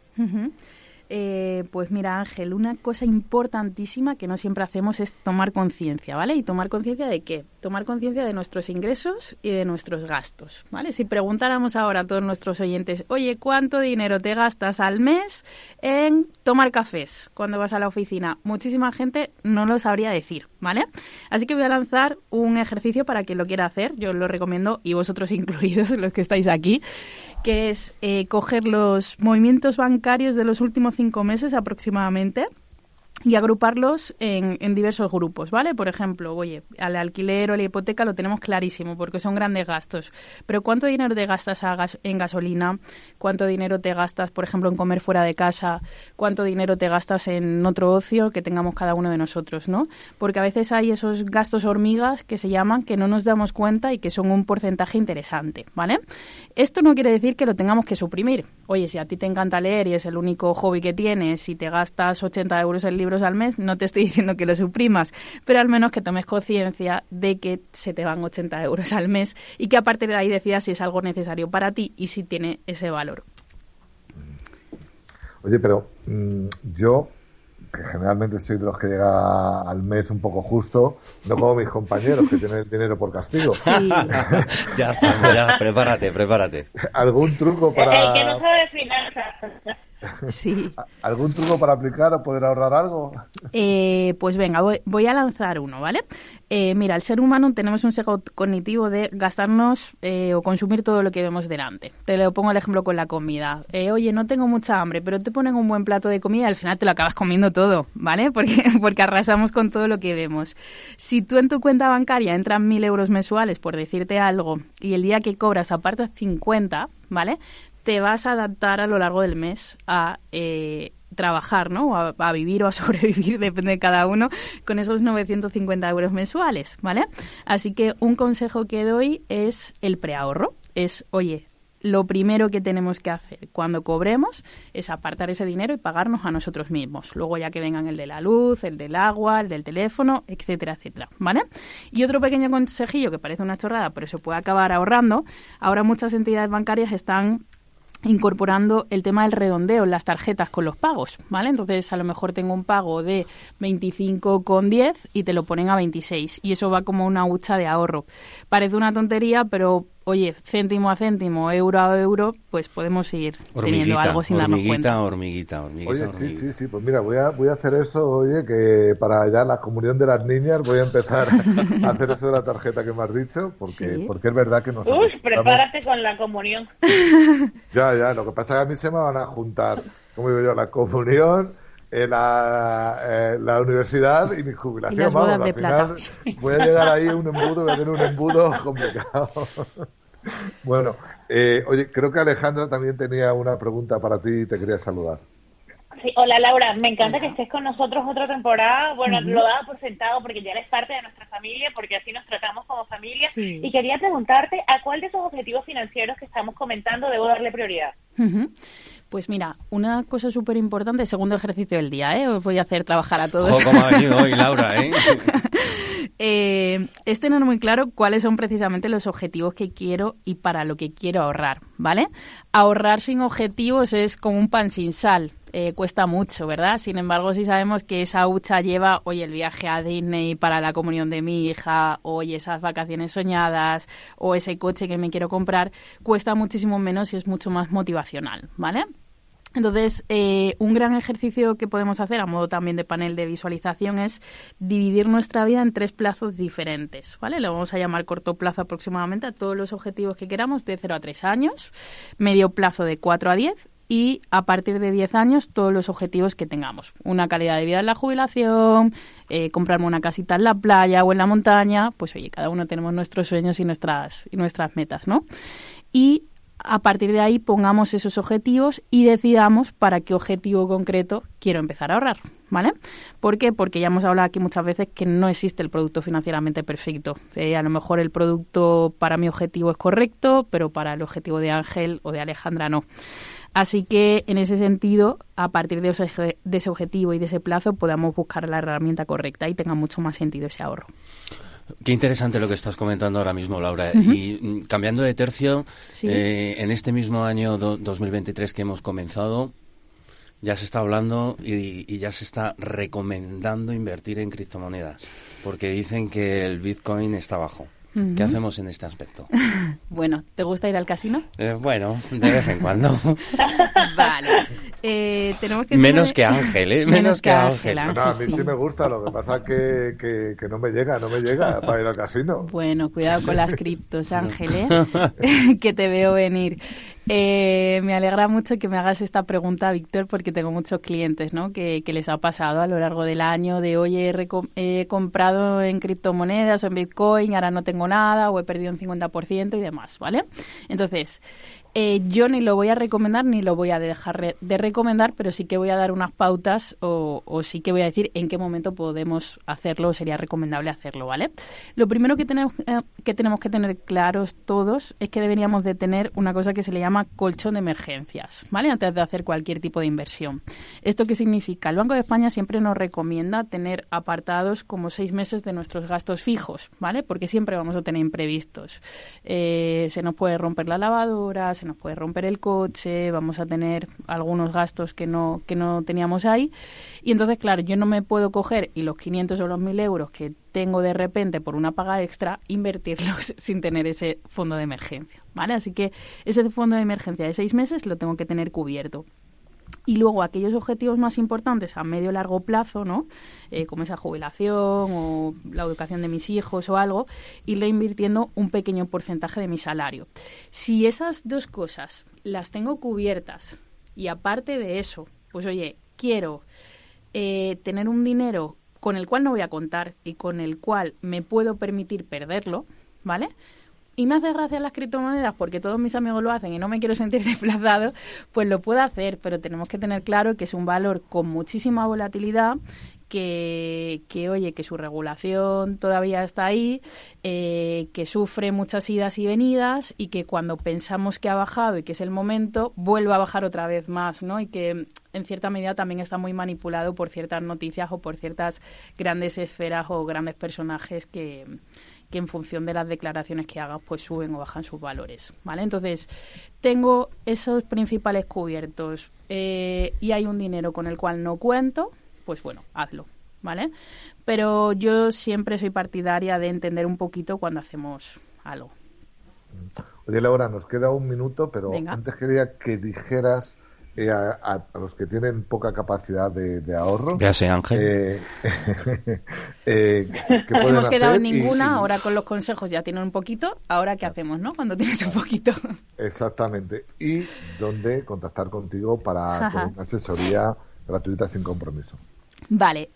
Eh, pues mira Ángel, una cosa importantísima que no siempre hacemos es tomar conciencia, ¿vale? Y tomar conciencia de qué? Tomar conciencia de nuestros ingresos y de nuestros gastos, ¿vale? Si preguntáramos ahora a todos nuestros oyentes, oye, ¿cuánto dinero te gastas al mes en tomar cafés cuando vas a la oficina? Muchísima gente no lo sabría decir, ¿vale? Así que voy a lanzar un ejercicio para quien lo quiera hacer, yo lo recomiendo y vosotros incluidos, los que estáis aquí, que es eh, coger los movimientos bancarios de los últimos cinco meses aproximadamente y agruparlos en, en, diversos grupos, ¿vale? Por ejemplo, oye, al alquiler o la hipoteca lo tenemos clarísimo porque son grandes gastos, pero ¿cuánto dinero te gastas en gasolina? ¿Cuánto dinero te gastas, por ejemplo, en comer fuera de casa? ¿Cuánto dinero te gastas en otro ocio que tengamos cada uno de nosotros, ¿no? Porque a veces hay esos gastos hormigas que se llaman que no nos damos cuenta y que son un porcentaje interesante, ¿vale? Esto no quiere decir que lo tengamos que suprimir. Oye, si a ti te encanta leer y es el único hobby que tienes, y te gastas 80 euros en al mes, no te estoy diciendo que lo suprimas, pero al menos que tomes conciencia de que se te van 80 euros al mes y que a partir de ahí decidas si es algo necesario para ti y si tiene ese valor. Oye, pero mm, yo, que generalmente soy de los que llega al mes un poco justo, no como mis compañeros que tienen el dinero por castigo. ya está, ya, prepárate, prepárate. ¿Algún truco para...? El que no sabe finanzas. Sí. ¿Algún truco para aplicar o poder ahorrar algo? Eh, pues venga, voy, a lanzar uno, ¿vale? Eh, mira, el ser humano tenemos un sesgo cognitivo de gastarnos eh, o consumir todo lo que vemos delante. Te lo pongo el ejemplo con la comida. oye, no tengo mucha hambre, pero te ponen un buen plato de comida y al final te lo acabas comiendo todo, ¿vale? Porque, porque arrasamos con todo lo que vemos. Si tú en tu cuenta bancaria entran mil euros mensuales, por decirte algo, y el día que cobras apartas 50, ¿vale? Te vas a adaptar a lo largo del mes a eh, trabajar, ¿no? A, a, vivir o a sobrevivir, depende de cada uno, con esos 950 euros mensuales, ¿vale? Así que un consejo que doy es el preahorro. Es, oye, lo primero que tenemos que hacer cuando cobremos es apartar ese dinero y pagarnos a nosotros mismos. Luego ya que vengan el de la luz, el del agua, el del teléfono, etcétera, etcétera, ¿vale? Y otro pequeño consejillo que parece una chorrada, pero se puede acabar ahorrando. Ahora muchas entidades bancarias están incorporando el tema del redondeo en las tarjetas con los pagos, ¿vale? Entonces, a lo mejor tengo un pago de 25,10 y te lo ponen a 26 y eso va como una hucha de ahorro. Parece una tontería, pero oye, céntimo a céntimo, euro a euro, pues podemos ir teniendo algo sin darnos cuenta. Hormiguita, hormiguita, Oye, sí, sí, sí, pues mira, voy a, voy a hacer eso, oye, que para ya la comunión de las niñas voy a empezar a hacer eso de la tarjeta que me has dicho, porque, porque es verdad que nos... Uy, prepárate con la comunión. Ya, ya, lo que pasa es que a mí se me van a juntar, como digo yo, la comunión la, eh, la, universidad y mi jubilación. Y Vamos, al final voy a llegar ahí un embudo, voy a tener un embudo complicado. bueno, eh, oye, creo que Alejandra también tenía una pregunta para ti y te quería saludar. Sí, hola Laura, me encanta que estés con nosotros otra temporada. Bueno, lo daba por sentado porque ya eres parte de nuestra familia, porque así nos tratamos como familia. Y quería preguntarte a cuál de esos objetivos financieros que estamos comentando debo darle prioridad. Pues mira, una cosa súper importante, segundo ejercicio del día, ¿eh? Os voy a hacer trabajar a todos. ¿Cómo ha venido hoy, Laura, ¿eh? eh, es tener muy claro cuáles son precisamente los objetivos que quiero y para lo que quiero ahorrar, ¿vale? Ahorrar sin objetivos es como un pan sin sal. Eh, cuesta mucho, ¿verdad? Sin embargo, si sabemos que esa hucha lleva hoy el viaje a Disney para la comunión de mi hija, hoy esas vacaciones soñadas, o ese coche que me quiero comprar, cuesta muchísimo menos y es mucho más motivacional, ¿vale? Entonces, eh, un gran ejercicio que podemos hacer a modo también de panel de visualización es dividir nuestra vida en tres plazos diferentes, ¿vale? Lo vamos a llamar corto plazo aproximadamente a todos los objetivos que queramos de 0 a 3 años, medio plazo de 4 a 10 y a partir de 10 años todos los objetivos que tengamos. Una calidad de vida en la jubilación, eh, comprarme una casita en la playa o en la montaña, pues oye, cada uno tenemos nuestros sueños y nuestras, y nuestras metas, ¿no? Y a partir de ahí pongamos esos objetivos y decidamos para qué objetivo concreto quiero empezar a ahorrar, ¿vale? ¿Por qué? Porque ya hemos hablado aquí muchas veces que no existe el producto financieramente perfecto. Eh, a lo mejor el producto para mi objetivo es correcto, pero para el objetivo de Ángel o de Alejandra no. Así que en ese sentido, a partir de ese, de ese objetivo y de ese plazo, podamos buscar la herramienta correcta y tenga mucho más sentido ese ahorro. Qué interesante lo que estás comentando ahora mismo, Laura. Y mm, cambiando de tercio, eh, en este mismo año 2023 que hemos comenzado, Ya se está hablando y, y ya se está recomendando invertir en criptomonedas, porque dicen que el Bitcoin está bajo. ¿Qué hacemos en este aspecto? bueno, ¿te gusta ir al casino? Eh, bueno, de vez en cuando. vale. Eh, tenemos que Menos que Ángel, ¿eh? Menos, que, Ángel. a mí sí. me gusta, lo que pasa es que, que, que, no me llega, no me llega para ir al casino. Bueno, cuidado con las criptos, Ángel, ¿eh? que te veo venir. Eh, me alegra mucho que me hagas esta pregunta, Víctor, porque tengo muchos clientes ¿no? que, les ha pasado a lo largo del año de, oye, he, comprado en criptomonedas o en Bitcoin, ahora no tengo nada, o he perdido un 50% y demás, ¿vale? Entonces, eh, yo ni lo voy a recomendar ni lo voy a dejar de recomendar, pero sí que voy a dar unas pautas o, sí que voy a decir en qué momento podemos hacerlo o sería recomendable hacerlo, ¿vale? Lo primero que tenemos, eh, que tenemos que tener claros todos es que deberíamos de tener una cosa que se le llama colchón de emergencias, ¿vale? Antes de hacer cualquier tipo de inversión. ¿Esto qué significa? El Banco de España siempre nos recomienda tener apartados como seis meses de nuestros gastos fijos, ¿vale? Porque siempre vamos a tener imprevistos. Eh, se nos puede romper la lavadora, se nos puede romper el coche, vamos a tener algunos gastos que no, que no teníamos ahí. Y entonces, claro, yo no me puedo coger y los 500 o los 1000 euros que tengo de repente por una paga extra, invertirlos sin tener ese fondo de emergencia, ¿vale? Así que ese fondo de emergencia de seis meses lo tengo que tener cubierto y luego aquellos objetivos más importantes a medio largo plazo, ¿no? Eh, como esa jubilación o la educación de mis hijos o algo, irle invirtiendo un pequeño porcentaje de mi salario. Si esas dos cosas las tengo cubiertas y aparte de eso, pues oye, quiero eh, tener un dinero con el cual no voy a contar y con el cual me puedo permitir perderlo, ¿vale? Y me hace gracia las criptomonedas porque todos mis amigos lo hacen y no me quiero sentir desplazado, pues lo puedo hacer, pero tenemos que tener claro que es un valor con muchísima volatilidad que, que, oye, que su regulación todavía está ahí, eh, que sufre muchas idas y venidas y que cuando pensamos que ha bajado y que es el momento, vuelve a bajar otra vez más, ¿no? Y que en cierta medida también está muy manipulado por ciertas noticias o por ciertas grandes esferas o grandes personajes que, que en función de las declaraciones que hagas pues suben o bajan sus valores, ¿vale? Entonces, tengo esos principales cubiertos eh, y hay un dinero con el cual no cuento, pues bueno, hazlo, ¿vale? Pero yo siempre soy partidaria de entender un poquito cuando hacemos algo. Oye, Laura, nos queda un minuto, pero antes quería que dijeras eh, a, los que tienen poca capacidad de, ahorro. Gracias, Ángel. Eh, eh, no hemos quedado ninguna, ahora con los consejos ya tienen un poquito, ahora qué hacemos, ¿no? Cuando tienes un poquito. Exactamente. Y dónde contactar contigo para una asesoría gratuita sin compromiso. Vale,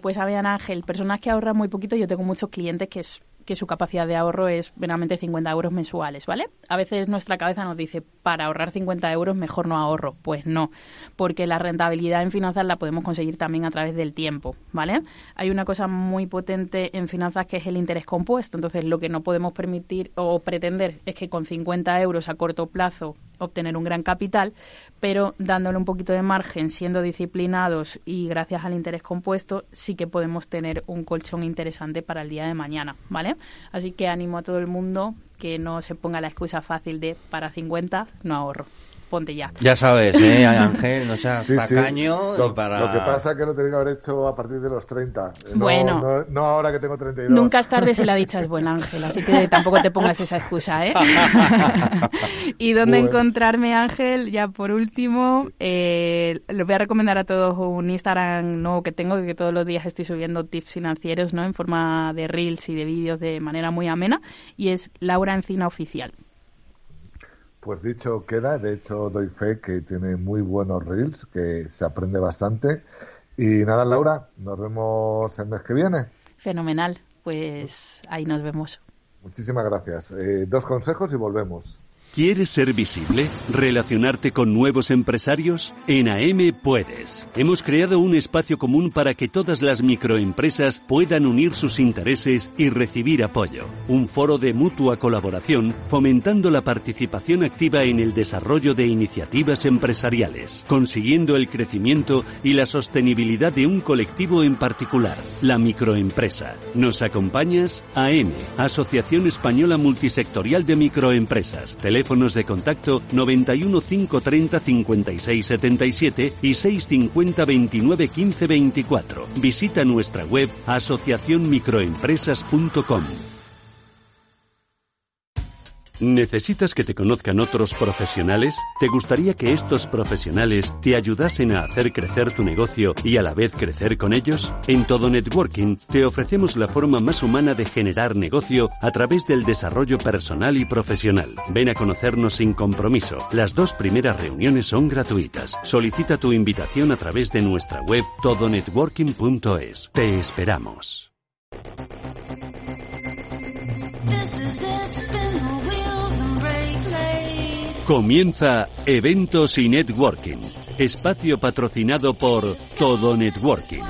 pues a ver, Ángel, personas que ahorran muy poquito, yo tengo muchos clientes que es que su capacidad de ahorro es meramente 50 euros mensuales, ¿vale? A veces nuestra cabeza nos dice, para ahorrar 50 euros mejor no ahorro. Pues no, porque la rentabilidad en finanzas la podemos conseguir también a través del tiempo, ¿vale? Hay una cosa muy potente en finanzas que es el interés compuesto, entonces lo que no podemos permitir o pretender es que con 50 euros a corto plazo obtener un gran capital, pero dándole un poquito de margen, siendo disciplinados y gracias al interés compuesto, sí que podemos tener un colchón interesante para el día de mañana, ¿vale? Así que animo a todo el mundo que no se ponga la excusa fácil de para 50 no ahorro ponte ya. Ya sabes, ¿eh, Ángel? No seas tacaño. Lo, para... lo que pasa es que lo tenía que haber hecho a partir de los 30. bueno. No, ahora que tengo 32. Nunca es tarde si la dicha es buena, Ángel, así que tampoco te pongas esa excusa, ¿eh? y dónde encontrarme, Ángel, ya por último, eh, les voy a recomendar a todos un Instagram nuevo que tengo, que todos los días estoy subiendo tips financieros, ¿no? En forma de reels y de vídeos de manera muy amena, y es Laura Encina Oficial. Pues dicho queda, de hecho doy fe que tiene muy buenos reels, que se aprende bastante. Y nada, Laura, nos vemos el mes que viene. Fenomenal, pues ahí nos vemos. Muchísimas gracias. Eh, dos consejos y volvemos. ¿Quieres ser visible? ¿Relacionarte con nuevos empresarios? En AM puedes. Hemos creado un espacio común para que todas las microempresas puedan unir sus intereses y recibir apoyo. Un foro de mutua colaboración fomentando la participación activa en el desarrollo de iniciativas empresariales, consiguiendo el crecimiento y la sostenibilidad de un colectivo en particular, la microempresa. ¿Nos acompañas? AM, Asociación Española Multisectorial de Microempresas. Teléfonos de contacto 91 530 56 77 y 650 29 15 24. Visita nuestra web asociacionmicroempresas.com. ¿Necesitas que te conozcan otros profesionales? ¿Te gustaría que estos profesionales te ayudasen a hacer crecer tu negocio y a la vez crecer con ellos? En Todo Networking te ofrecemos la forma más humana de generar negocio a través del desarrollo personal y profesional. Ven a conocernos sin compromiso. Las dos primeras reuniones son gratuitas. Solicita tu invitación a través de nuestra web todonetworking.es. Te esperamos. Comienza Eventos y Networking, espacio patrocinado por Todo Networking.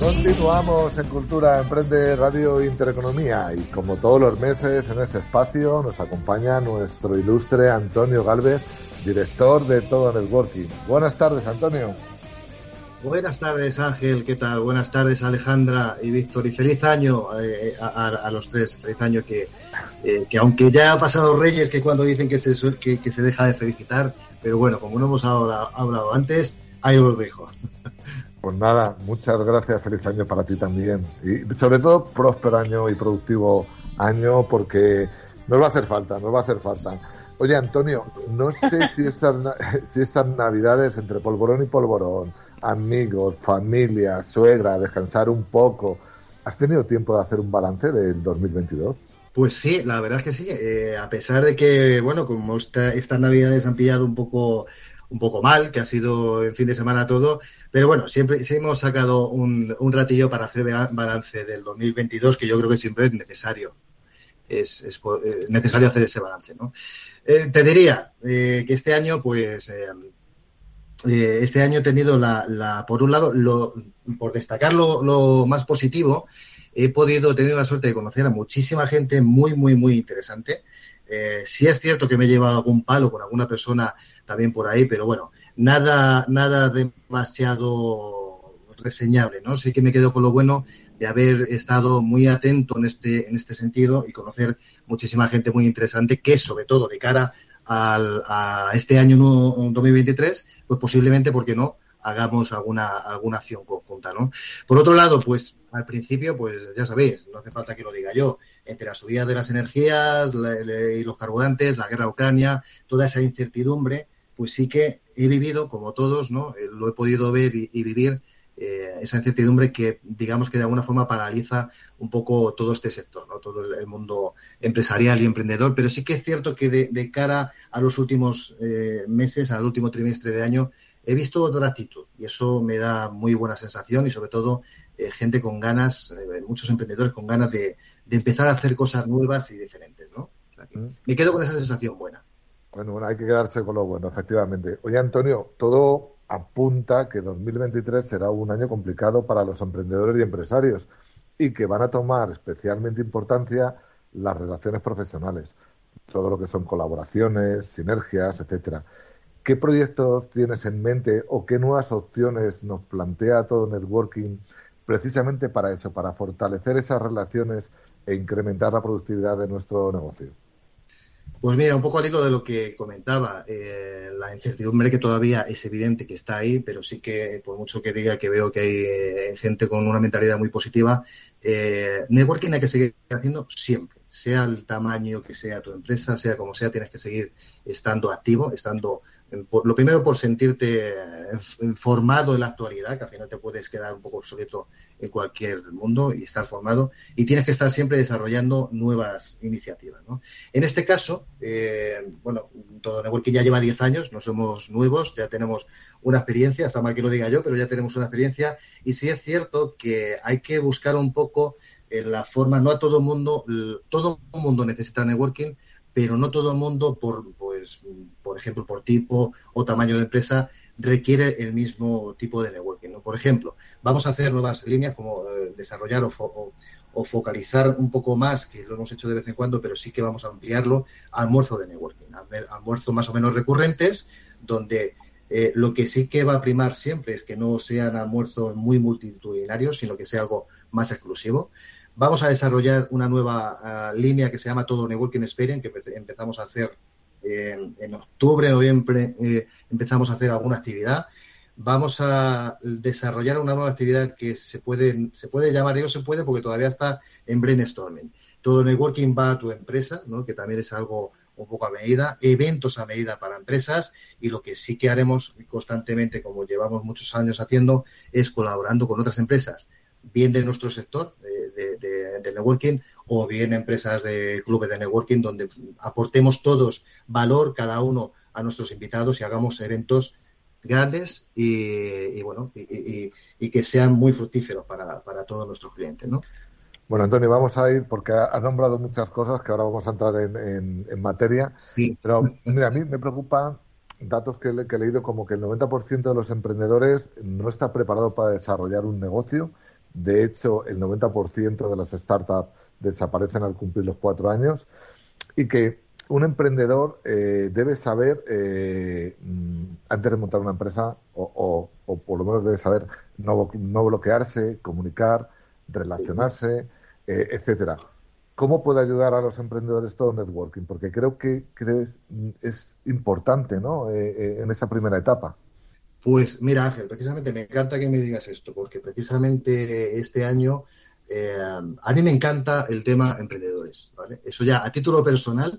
Continuamos en Cultura Emprende Radio Intereconomía y como todos los meses en ese espacio nos acompaña nuestro ilustre Antonio Galvez, director de Todo Networking. Buenas tardes, Antonio. Buenas tardes, Ángel. ¿Qué tal? Buenas tardes, Alejandra y Víctor. Y feliz año eh, a, los tres. Feliz año que, eh, que aunque ya ha pasado Reyes, que cuando dicen que se, que, se deja de felicitar, pero bueno, como no hemos hablado, hablado antes, ahí os dejo. Pues nada, muchas gracias. Feliz año para ti también. Y sobre todo, próspero año y productivo año, porque nos va a hacer falta, nos va a hacer falta. Oye, Antonio, no sé si estas, si estas navidades entre polvorón y polvorón amigos, familia, suegra, descansar un poco. ¿Has tenido tiempo de hacer un balance del 2022? Pues sí, la verdad es que sí. Eh, a pesar de que, bueno, como estas navidades han pillado un poco, un poco mal, que ha sido en fin de semana todo, pero bueno, siempre sí hemos sacado un, ratillo para hacer balance del 2022, que yo creo que siempre es necesario. Es, eh, necesario hacer ese balance, ¿no? Eh, te diría que este año, pues, eh, este año he tenido la, por un lado, lo, por destacar lo, más positivo, he podido tener la suerte de conocer a muchísima gente muy, muy, muy interesante. Eh, sí es cierto que me he llevado algún palo con alguna persona también por ahí, pero bueno, nada, nada demasiado reseñable, ¿no? Sí que me quedo con lo bueno de haber estado muy atento en este, en este sentido y conocer muchísima gente muy interesante que, sobre todo de cara al, a este año 2023, pues posiblemente, porque no, hagamos alguna, alguna acción conjunta, ¿no? Por otro lado, pues al principio, pues ya sabéis, no hace falta que lo diga yo, entre la subida de las energías y los carburantes, la guerra Ucrania, toda esa incertidumbre, pues sí que he vivido, como todos, ¿no? Eh, lo he podido ver y vivir eh, esa incertidumbre que digamos que de alguna forma paraliza un poco todo este sector, ¿no? todo el, mundo empresarial y emprendedor, pero sí que es cierto que de, cara a los últimos eh, meses, al último trimestre de año, he visto otra actitud y eso me da muy buena sensación y sobre todo eh, gente con ganas, muchos emprendedores con ganas de, empezar a hacer cosas nuevas y diferentes. ¿no? Mm. me quedo con esa sensación buena. Bueno, bueno, hay que quedarse con lo bueno, efectivamente. Oye, Antonio, todo apunta que 2023 será un año complicado para los emprendedores y empresarios y que van a tomar especialmente importancia las relaciones profesionales, todo lo que son colaboraciones, sinergias, etcétera. ¿Qué proyectos tienes en mente o qué nuevas opciones nos plantea todo networking precisamente para eso, para fortalecer esas relaciones e incrementar la productividad de nuestro negocio? Pues mira, un poco al hilo de lo que comentaba, eh, la incertidumbre que todavía es evidente que está ahí, pero sí que por mucho que diga que veo que hay eh, gente con una mentalidad muy positiva, eh, networking hay que seguir haciendo siempre, sea el tamaño que sea tu empresa, sea como sea, tienes que seguir estando activo, estando lo primero por sentirte formado en la actualidad, que al final te puedes quedar un poco obsoleto en cualquier mundo y estar formado, y tienes que estar siempre desarrollando nuevas iniciativas. ¿no? En este caso, eh, bueno, todo networking ya lleva 10 años, no somos nuevos, ya tenemos una experiencia, está mal que lo diga yo, pero ya tenemos una experiencia, y sí es cierto que hay que buscar un poco en la forma, no a todo mundo, todo mundo necesita networking, pero no todo el mundo, por, pues, por ejemplo, por tipo o tamaño de empresa, requiere el mismo tipo de networking. ¿no? Por ejemplo, vamos a hacer nuevas líneas como eh, desarrollar o, focalizar un poco más, que lo hemos hecho de vez en cuando, pero sí que vamos a ampliarlo, almuerzo de networking, almuerzos más o menos recurrentes, donde Eh, lo que sí que va a primar siempre es que no sean almuerzos muy multitudinarios, sino que sea algo más exclusivo. Vamos a desarrollar una nueva ah, línea que se llama Todo Networking Experience, que empezamos a hacer en octubre, noviembre, eh, empezamos a hacer alguna actividad. Vamos a desarrollar una nueva actividad que se puede, se puede llamar, digo se puede porque todavía está en brainstorming. Todo networking va a tu empresa, que también es algo un poco a medida, eventos a medida para empresas y lo que sí que haremos constantemente, como llevamos muchos años haciendo, es colaborando con otras empresas, bien de nuestro sector de, networking o bien empresas de clubes de networking donde aportemos todos valor cada uno a nuestros invitados y hagamos eventos grandes y, bueno y, que sean muy fructíferos para, para todos nuestros clientes, ¿no? Bueno, Antonio, vamos a ir porque ha nombrado muchas cosas que ahora vamos a entrar en, en, materia. Pero mira, a mí me preocupan datos que, que, he leído como que el 90% de los emprendedores no está preparado para desarrollar un negocio. De hecho, el 90% de las startups desaparecen al cumplir los cuatro años. Y que un emprendedor eh, debe saber, eh, mm, antes de montar una empresa, o, o, por lo menos debe saber no, no bloquearse, comunicar, relacionarse eh, etcétera. ¿Cómo puede ayudar a los emprendedores todo networking? Porque creo que, es, importante ¿no? Eh, eh, en esa primera etapa. Pues mira, Ángel, precisamente me encanta que me digas esto, porque precisamente este año a mí me encanta el tema emprendedores. ¿vale? Eso ya a título personal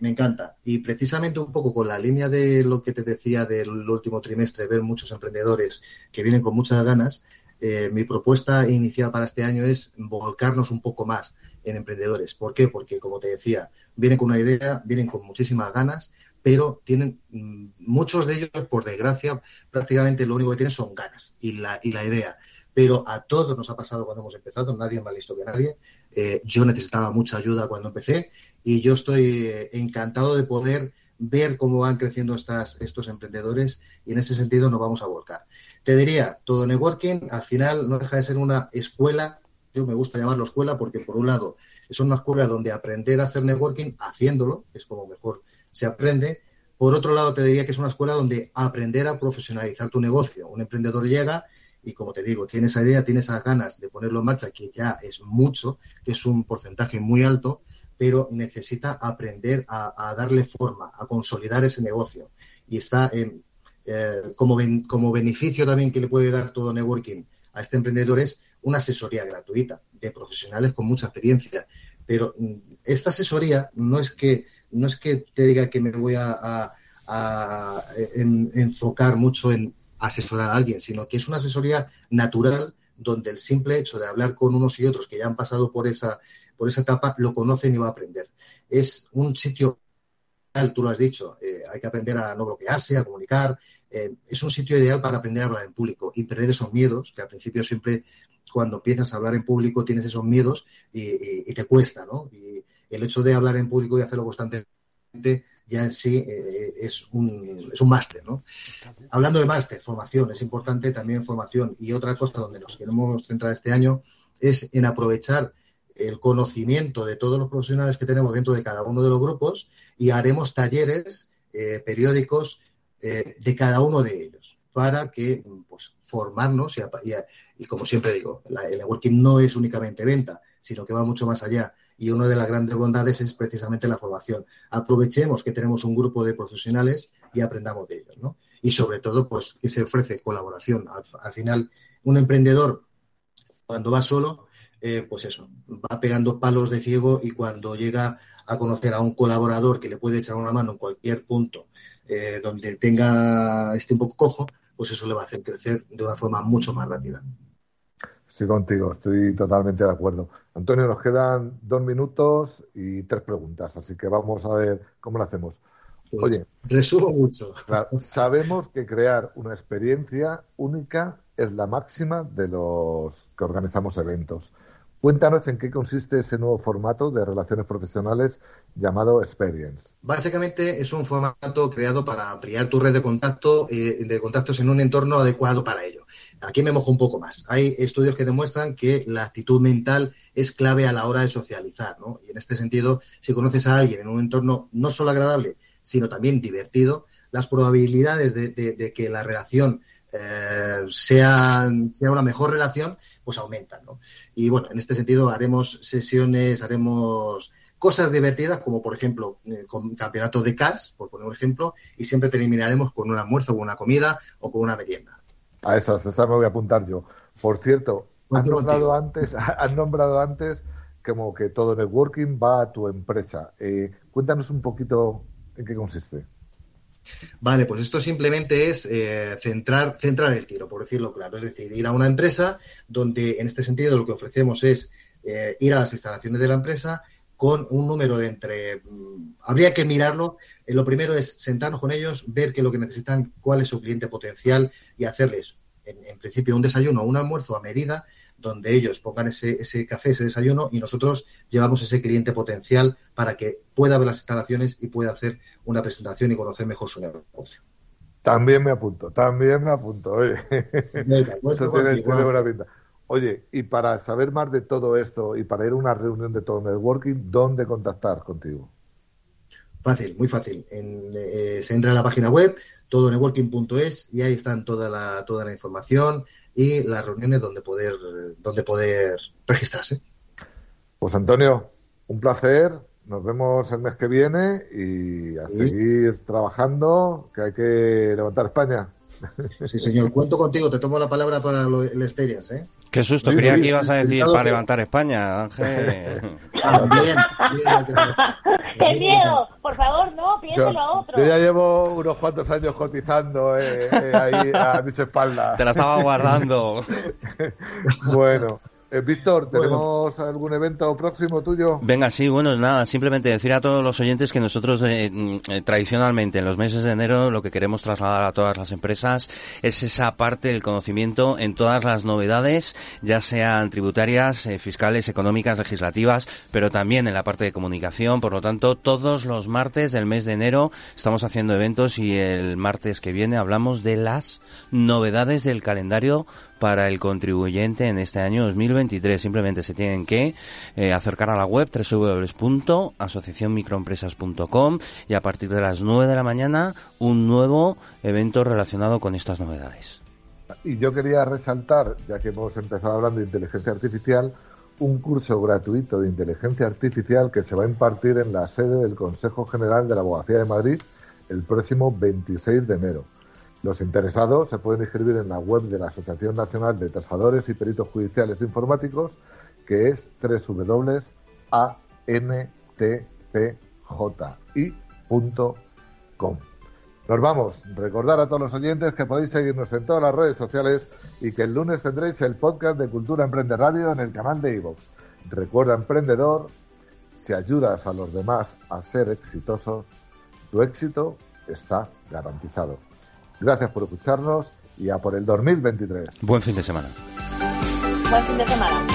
me encanta. Y precisamente un poco con la línea de lo que te decía del último trimestre, ver muchos emprendedores que vienen con muchas ganas, eh, mi propuesta inicial para este año es volcarnos un poco más en emprendedores. ¿Por qué? Porque, como te decía, vienen con una idea, vienen con muchísimas ganas, pero tienen mm, muchos de ellos, por desgracia, prácticamente lo único que tienen son ganas y la, y la idea. Pero a todos nos ha pasado cuando hemos empezado, nadie es más listo que nadie. Eh, yo necesitaba mucha ayuda cuando empecé y yo estoy eh, encantado de poder ver cómo van creciendo estas, estos emprendedores y en ese sentido nos vamos a volcar. Te diría, todo networking al final no deja de ser una escuela, yo me gusta llamarlo escuela porque por un lado es una escuela donde aprender a hacer networking haciéndolo, que es como mejor se aprende. Por otro lado, te diría que es una escuela donde aprender a profesionalizar tu negocio. Un emprendedor llega y, como te digo, tiene esa idea, tiene esas ganas de ponerlo en marcha, que ya es mucho, que es un porcentaje muy alto, pero necesita aprender a, darle forma, a consolidar ese negocio. Y está eh, como, como beneficio también que le puede dar todo networking a este emprendedor es una asesoría gratuita de profesionales con mucha experiencia. Pero mm, esta asesoría no es que no es que te diga que me voy a, enfocar mucho en asesorar a alguien, sino que es una asesoría natural donde el simple hecho de hablar con unos y otros que ya han pasado por esa por esa etapa lo conocen y va a aprender. Es un sitio tú lo has dicho, eh, hay que aprender a no bloquearse, a comunicar. Eh, es un sitio ideal para aprender a hablar en público y perder esos miedos, que al principio siempre cuando empiezas a hablar en público tienes esos miedos y, te cuesta, ¿no? Y el hecho de hablar en público y hacerlo constantemente ya en sí eh, es un, es un máster, ¿no? Hablando de máster, formación, es importante también formación. Y otra cosa donde nos queremos centrar este año es en aprovechar el conocimiento de todos los profesionales que tenemos dentro de cada uno de los grupos y haremos talleres eh, periódicos eh, de cada uno de ellos para que pues formarnos y, como siempre digo, el networking no es únicamente venta, sino que va mucho más allá. Y una de las grandes bondades es precisamente la formación. Aprovechemos que tenemos un grupo de profesionales y aprendamos de ellos, ¿no? Y sobre todo, pues, que se ofrece colaboración. al final, un emprendedor, cuando va solo, eh, pues eso, va pegando palos de ciego y cuando llega a conocer a un colaborador que le puede echar una mano en cualquier punto eh, donde tenga este un poco cojo, pues eso le va a hacer crecer de una forma mucho más rápida. Estoy contigo, estoy totalmente de acuerdo. Antonio, nos quedan dos minutos y tres preguntas, así que vamos a ver cómo lo hacemos. Pues, Oye, resumo mucho. sabemos que crear una experiencia única es la máxima de los que organizamos eventos. Cuéntanos en qué consiste ese nuevo formato de relaciones profesionales llamado Experience. Básicamente es un formato creado para ampliar tu red de contacto eh, contactos en un entorno adecuado para ello. Aquí me mojo un poco más. Hay estudios que demuestran que la actitud mental es clave a la hora de socializar, Y en este sentido, si conoces a alguien en un entorno no solo agradable, sino también divertido, las probabilidades de, que la relación eh, sea, sea una mejor relación, pues aumentan. ¿no? Y bueno, en este sentido haremos sesiones, haremos cosas divertidas, como por ejemplo eh, con campeonatos de cars, por poner un ejemplo, y siempre terminaremos con un almuerzo, con una comida o con una merienda. A esas, esas me voy a apuntar yo. Por cierto, has nombrado antes, has nombrado antes como que todo networking va a tu empresa. Eh, cuéntanos un poquito en qué consiste. Vale, pues esto simplemente es eh, centrar, centrar el tiro, por decirlo claro. Es decir, ir a una empresa donde en este sentido lo que ofrecemos es eh, ir a las instalaciones de la empresa con un número de entre... Mm, habría que mirarlo. lo primero es sentarnos con ellos, ver qué es lo que necesitan, cuál es su cliente potencial y hacerles, en principio, un desayuno o un almuerzo a medida donde ellos pongan ese, ese café, ese desayuno y nosotros llevamos ese cliente potencial para que pueda ver las instalaciones y pueda hacer una presentación y conocer mejor su negocio. También me apunto, también me apunto. Oye, Eso tiene, buena pinta. Oye, y para saber más de todo esto y para ir a una reunión de todo networking, ¿dónde contactar contigo? Fácil, muy fácil. Eh, se entra a la página web, todonetworking.es y ahí están toda la, toda la información, y las reuniones donde poder, donde poder registrarse. Pues Antonio, un placer. Nos vemos el mes que viene y a seguir trabajando, que hay que levantar España. Sí, señor. Cuento contigo. Te tomo la palabra para el experience, ¿eh? Qué susto. Creía que ibas a decir para levantar España, Ángel. También. ¡Qué miedo! Por favor, no, piénselo a otro. Yo ya llevo unos cuantos años cotizando eh, eh, ahí a mis espaldas. Te la estaba guardando. bueno. Eh, Víctor, ¿tenemos algún evento próximo tuyo? Venga, sí, bueno, nada, simplemente decir a todos los oyentes que nosotros eh, eh, tradicionalmente en los meses de enero lo que queremos trasladar a todas las empresas es esa parte del conocimiento en todas las novedades, ya sean tributarias, fiscales, económicas, legislativas, pero también en la parte de comunicación. Por lo tanto, todos los martes del mes de enero estamos haciendo eventos y el martes que viene hablamos de las novedades del calendario para el contribuyente en este año 2023. Simplemente se tienen que eh, acercar a la web www.asociacionmicroempresas.com y a partir de las 9 de la mañana un nuevo evento relacionado con estas novedades. Y yo quería resaltar, ya que hemos empezado hablando de inteligencia artificial, un curso gratuito de inteligencia artificial que se va a impartir en la sede del Consejo General de la Abogacía de Madrid el próximo 26 de enero. Los interesados se pueden inscribir en la web de la Asociación Nacional de Tasadores y Peritos Judiciales Informáticos, que es www.antpji.com. Nos vamos. Recordar a todos los oyentes que podéis seguirnos en todas las redes sociales y que el lunes tendréis el podcast de Cultura Emprende Radio en el canal de iVoox. Recuerda, emprendedor, si ayudas a los demás a ser exitosos, tu éxito está garantizado. Gracias por escucharnos y a por el 2023. Buen fin de semana. Buen fin de semana.